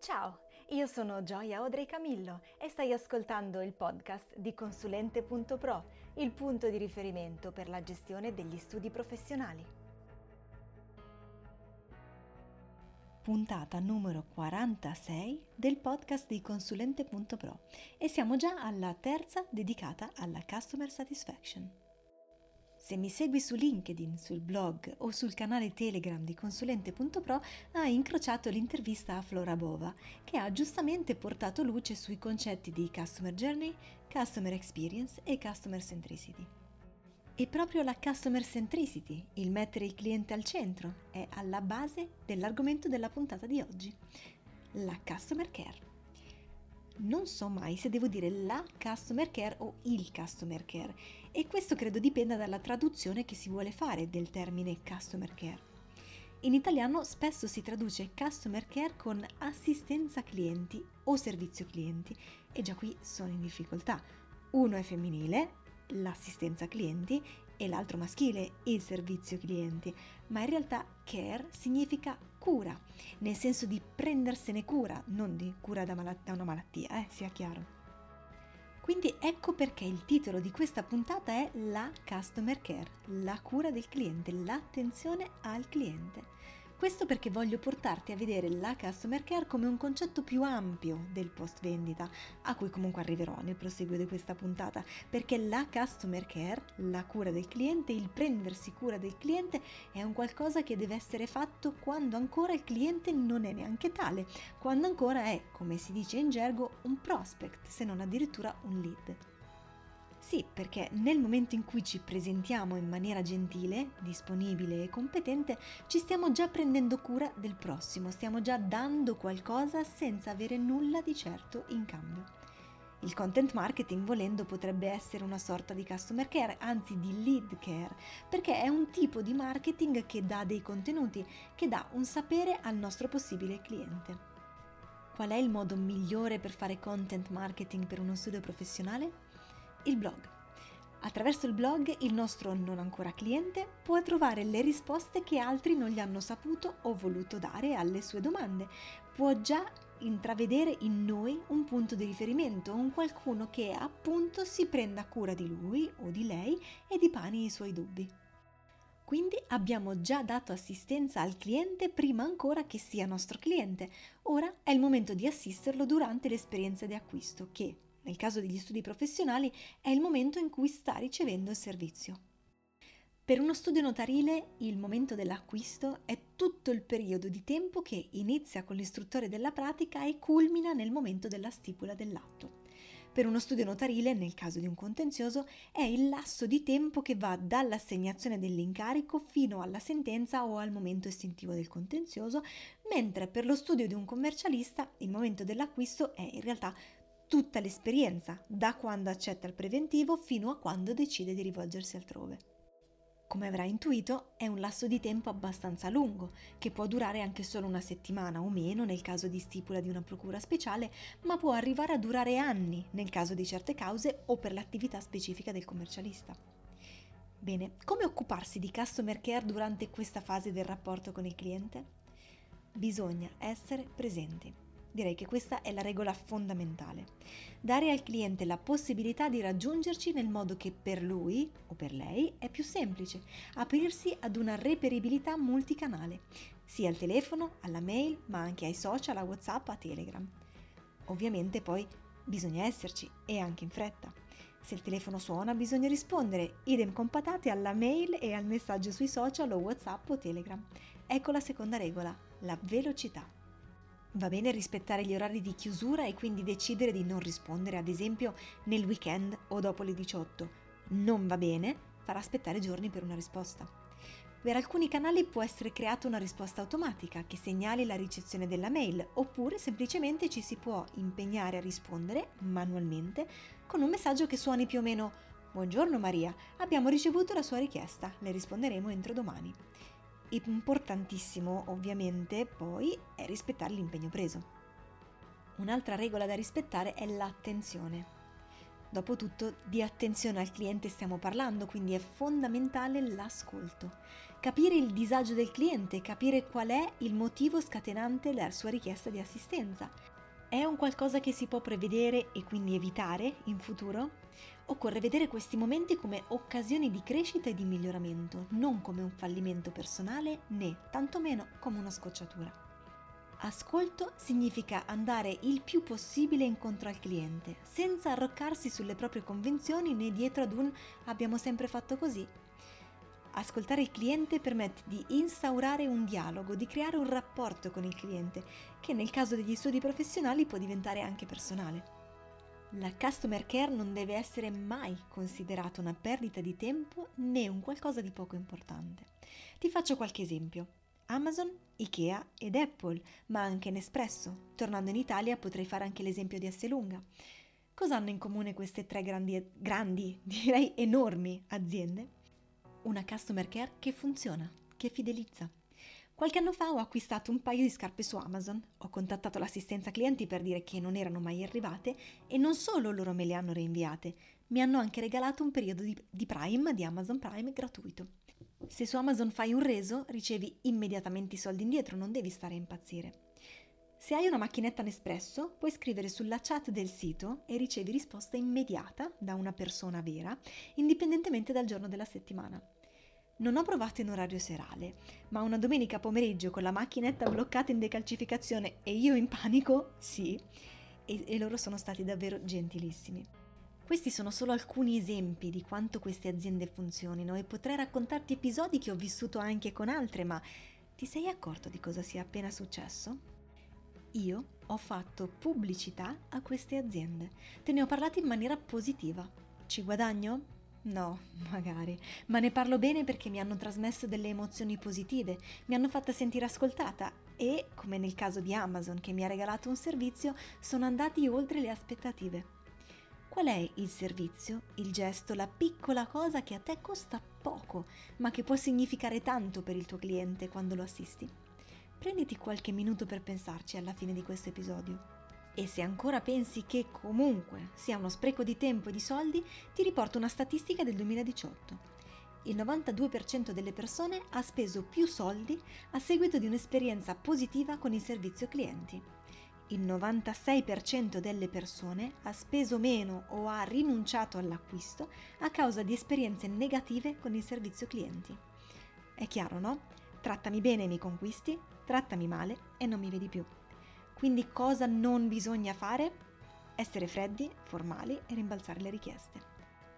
Ciao, io sono Gioia Audrey Camillo e stai ascoltando il podcast di Consulente.pro, il punto di riferimento per la gestione degli studi professionali. Puntata numero 46 del podcast di Consulente.pro e siamo già alla terza dedicata alla Customer Satisfaction. Se mi segui su LinkedIn, sul blog o sul canale Telegram di consulente.pro hai incrociato l'intervista a Flora Bova, che ha giustamente portato luce sui concetti di Customer Journey, Customer Experience e Customer Centricity. E proprio la Customer Centricity, il mettere il cliente al centro, è alla base dell'argomento della puntata di oggi, la Customer Care non so mai se devo dire la customer care o il customer care e questo credo dipenda dalla traduzione che si vuole fare del termine customer care. In italiano spesso si traduce customer care con assistenza clienti o servizio clienti e già qui sono in difficoltà. Uno è femminile, l'assistenza clienti, e l'altro maschile, il servizio clienti, ma in realtà care significa cura, nel senso di prendersene cura, non di cura da, malat- da una malattia, eh, sia chiaro. Quindi ecco perché il titolo di questa puntata è La Customer Care, la cura del cliente, l'attenzione al cliente. Questo perché voglio portarti a vedere la customer care come un concetto più ampio del post vendita, a cui comunque arriverò nel proseguo di questa puntata, perché la customer care, la cura del cliente, il prendersi cura del cliente è un qualcosa che deve essere fatto quando ancora il cliente non è neanche tale, quando ancora è, come si dice in gergo, un prospect, se non addirittura un lead. Sì, perché nel momento in cui ci presentiamo in maniera gentile, disponibile e competente, ci stiamo già prendendo cura del prossimo, stiamo già dando qualcosa senza avere nulla di certo in cambio. Il content marketing volendo potrebbe essere una sorta di customer care, anzi di lead care, perché è un tipo di marketing che dà dei contenuti, che dà un sapere al nostro possibile cliente. Qual è il modo migliore per fare content marketing per uno studio professionale? Il blog. Attraverso il blog il nostro non ancora cliente può trovare le risposte che altri non gli hanno saputo o voluto dare alle sue domande. Può già intravedere in noi un punto di riferimento, un qualcuno che appunto si prenda cura di lui o di lei e dipani i suoi dubbi. Quindi abbiamo già dato assistenza al cliente prima ancora che sia nostro cliente. Ora è il momento di assisterlo durante l'esperienza di acquisto che, nel caso degli studi professionali è il momento in cui sta ricevendo il servizio. Per uno studio notarile il momento dell'acquisto è tutto il periodo di tempo che inizia con l'istruttore della pratica e culmina nel momento della stipula dell'atto. Per uno studio notarile, nel caso di un contenzioso, è il lasso di tempo che va dall'assegnazione dell'incarico fino alla sentenza o al momento estintivo del contenzioso, mentre per lo studio di un commercialista il momento dell'acquisto è in realtà tutta l'esperienza, da quando accetta il preventivo fino a quando decide di rivolgersi altrove. Come avrai intuito, è un lasso di tempo abbastanza lungo, che può durare anche solo una settimana o meno nel caso di stipula di una procura speciale, ma può arrivare a durare anni nel caso di certe cause o per l'attività specifica del commercialista. Bene, come occuparsi di customer care durante questa fase del rapporto con il cliente? Bisogna essere presenti. Direi che questa è la regola fondamentale. Dare al cliente la possibilità di raggiungerci nel modo che per lui o per lei è più semplice, aprirsi ad una reperibilità multicanale, sia al telefono, alla mail, ma anche ai social, a WhatsApp, a Telegram. Ovviamente poi bisogna esserci e anche in fretta. Se il telefono suona bisogna rispondere, idem con patate alla mail e al messaggio sui social o WhatsApp o Telegram. Ecco la seconda regola, la velocità. Va bene rispettare gli orari di chiusura e quindi decidere di non rispondere, ad esempio nel weekend o dopo le 18. Non va bene far aspettare giorni per una risposta. Per alcuni canali può essere creata una risposta automatica che segnali la ricezione della mail, oppure semplicemente ci si può impegnare a rispondere manualmente con un messaggio che suoni più o meno Buongiorno Maria, abbiamo ricevuto la sua richiesta, le risponderemo entro domani. Importantissimo ovviamente poi è rispettare l'impegno preso. Un'altra regola da rispettare è l'attenzione. Dopotutto di attenzione al cliente stiamo parlando, quindi è fondamentale l'ascolto. Capire il disagio del cliente, capire qual è il motivo scatenante la sua richiesta di assistenza. È un qualcosa che si può prevedere e quindi evitare in futuro? Occorre vedere questi momenti come occasioni di crescita e di miglioramento, non come un fallimento personale né tantomeno come una scocciatura. Ascolto significa andare il più possibile incontro al cliente, senza arroccarsi sulle proprie convenzioni né dietro ad un abbiamo sempre fatto così. Ascoltare il cliente permette di instaurare un dialogo, di creare un rapporto con il cliente, che nel caso degli studi professionali può diventare anche personale. La customer care non deve essere mai considerata una perdita di tempo né un qualcosa di poco importante. Ti faccio qualche esempio. Amazon, Ikea ed Apple, ma anche Nespresso. Tornando in Italia potrei fare anche l'esempio di Esselunga. Cosa hanno in comune queste tre grandi, grandi, direi enormi aziende? Una customer care che funziona, che fidelizza. Qualche anno fa ho acquistato un paio di scarpe su Amazon, ho contattato l'assistenza clienti per dire che non erano mai arrivate e non solo loro me le hanno reinviate, mi hanno anche regalato un periodo di, di Prime, di Amazon Prime gratuito. Se su Amazon fai un reso, ricevi immediatamente i soldi indietro, non devi stare a impazzire. Se hai una macchinetta Nespresso, puoi scrivere sulla chat del sito e ricevi risposta immediata da una persona vera, indipendentemente dal giorno della settimana. Non ho provato in orario serale, ma una domenica pomeriggio con la macchinetta bloccata in decalcificazione e io in panico, sì, e, e loro sono stati davvero gentilissimi. Questi sono solo alcuni esempi di quanto queste aziende funzionino e potrei raccontarti episodi che ho vissuto anche con altre, ma ti sei accorto di cosa sia appena successo? Io ho fatto pubblicità a queste aziende, te ne ho parlato in maniera positiva. Ci guadagno? No, magari, ma ne parlo bene perché mi hanno trasmesso delle emozioni positive, mi hanno fatta sentire ascoltata e, come nel caso di Amazon che mi ha regalato un servizio, sono andati oltre le aspettative. Qual è il servizio, il gesto, la piccola cosa che a te costa poco, ma che può significare tanto per il tuo cliente quando lo assisti? Prenditi qualche minuto per pensarci alla fine di questo episodio. E se ancora pensi che comunque sia uno spreco di tempo e di soldi, ti riporto una statistica del 2018. Il 92% delle persone ha speso più soldi a seguito di un'esperienza positiva con il servizio clienti il 96% delle persone ha speso meno o ha rinunciato all'acquisto a causa di esperienze negative con il servizio clienti. È chiaro, no? Trattami bene e mi conquisti, trattami male e non mi vedi più. Quindi cosa non bisogna fare? Essere freddi, formali e rimbalzare le richieste.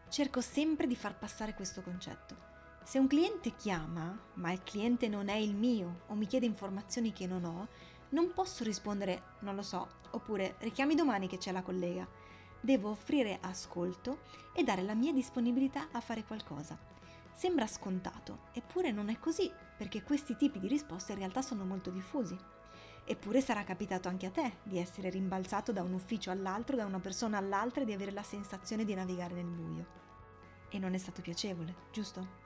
Cerco sempre di far passare questo concetto. Se un cliente chiama, ma il cliente non è il mio o mi chiede informazioni che non ho, non posso rispondere non lo so, oppure richiami domani che c'è la collega. Devo offrire ascolto e dare la mia disponibilità a fare qualcosa. Sembra scontato, eppure non è così, perché questi tipi di risposte in realtà sono molto diffusi. Eppure sarà capitato anche a te di essere rimbalzato da un ufficio all'altro, da una persona all'altra e di avere la sensazione di navigare nel buio. E non è stato piacevole, giusto?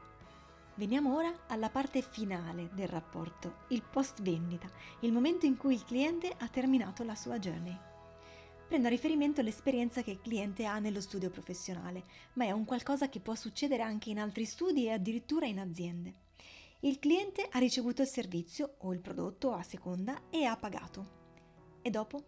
Veniamo ora alla parte finale del rapporto, il post vendita, il momento in cui il cliente ha terminato la sua journey. Prendo a riferimento l'esperienza che il cliente ha nello studio professionale, ma è un qualcosa che può succedere anche in altri studi e addirittura in aziende. Il cliente ha ricevuto il servizio o il prodotto a seconda e ha pagato. E dopo?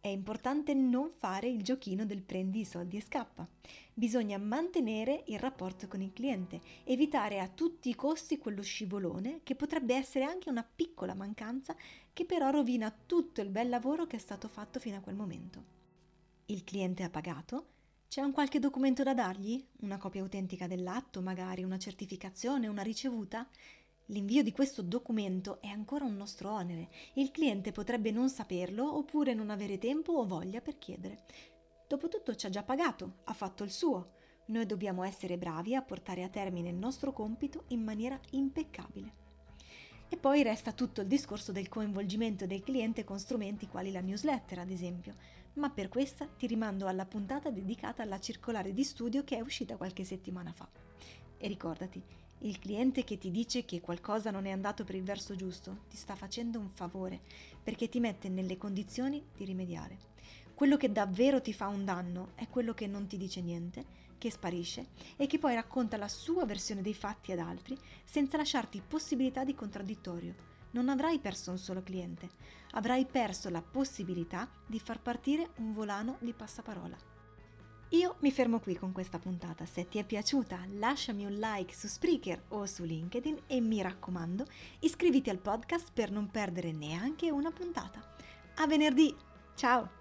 È importante non fare il giochino del prendi i soldi e scappa. Bisogna mantenere il rapporto con il cliente, evitare a tutti i costi quello scivolone che potrebbe essere anche una piccola mancanza che però rovina tutto il bel lavoro che è stato fatto fino a quel momento. Il cliente ha pagato? C'è un qualche documento da dargli? Una copia autentica dell'atto, magari una certificazione, una ricevuta? L'invio di questo documento è ancora un nostro onere. Il cliente potrebbe non saperlo oppure non avere tempo o voglia per chiedere. Dopotutto ci ha già pagato, ha fatto il suo. Noi dobbiamo essere bravi a portare a termine il nostro compito in maniera impeccabile. E poi resta tutto il discorso del coinvolgimento del cliente con strumenti quali la newsletter, ad esempio, ma per questa ti rimando alla puntata dedicata alla circolare di studio che è uscita qualche settimana fa. E ricordati, Il cliente che ti dice che qualcosa non è andato per il verso giusto ti sta facendo un favore perché ti mette nelle condizioni di rimediare. Quello che davvero ti fa un danno è quello che non ti dice niente, che sparisce e che poi racconta la sua versione dei fatti ad altri senza lasciarti possibilità di contraddittorio non avrai perso un solo cliente, avrai perso la possibilità di far partire un volano di passaparola. Io mi fermo qui con questa puntata, se ti è piaciuta lasciami un like su Spreaker o su LinkedIn e mi raccomando iscriviti al podcast per non perdere neanche una puntata. A venerdì, ciao!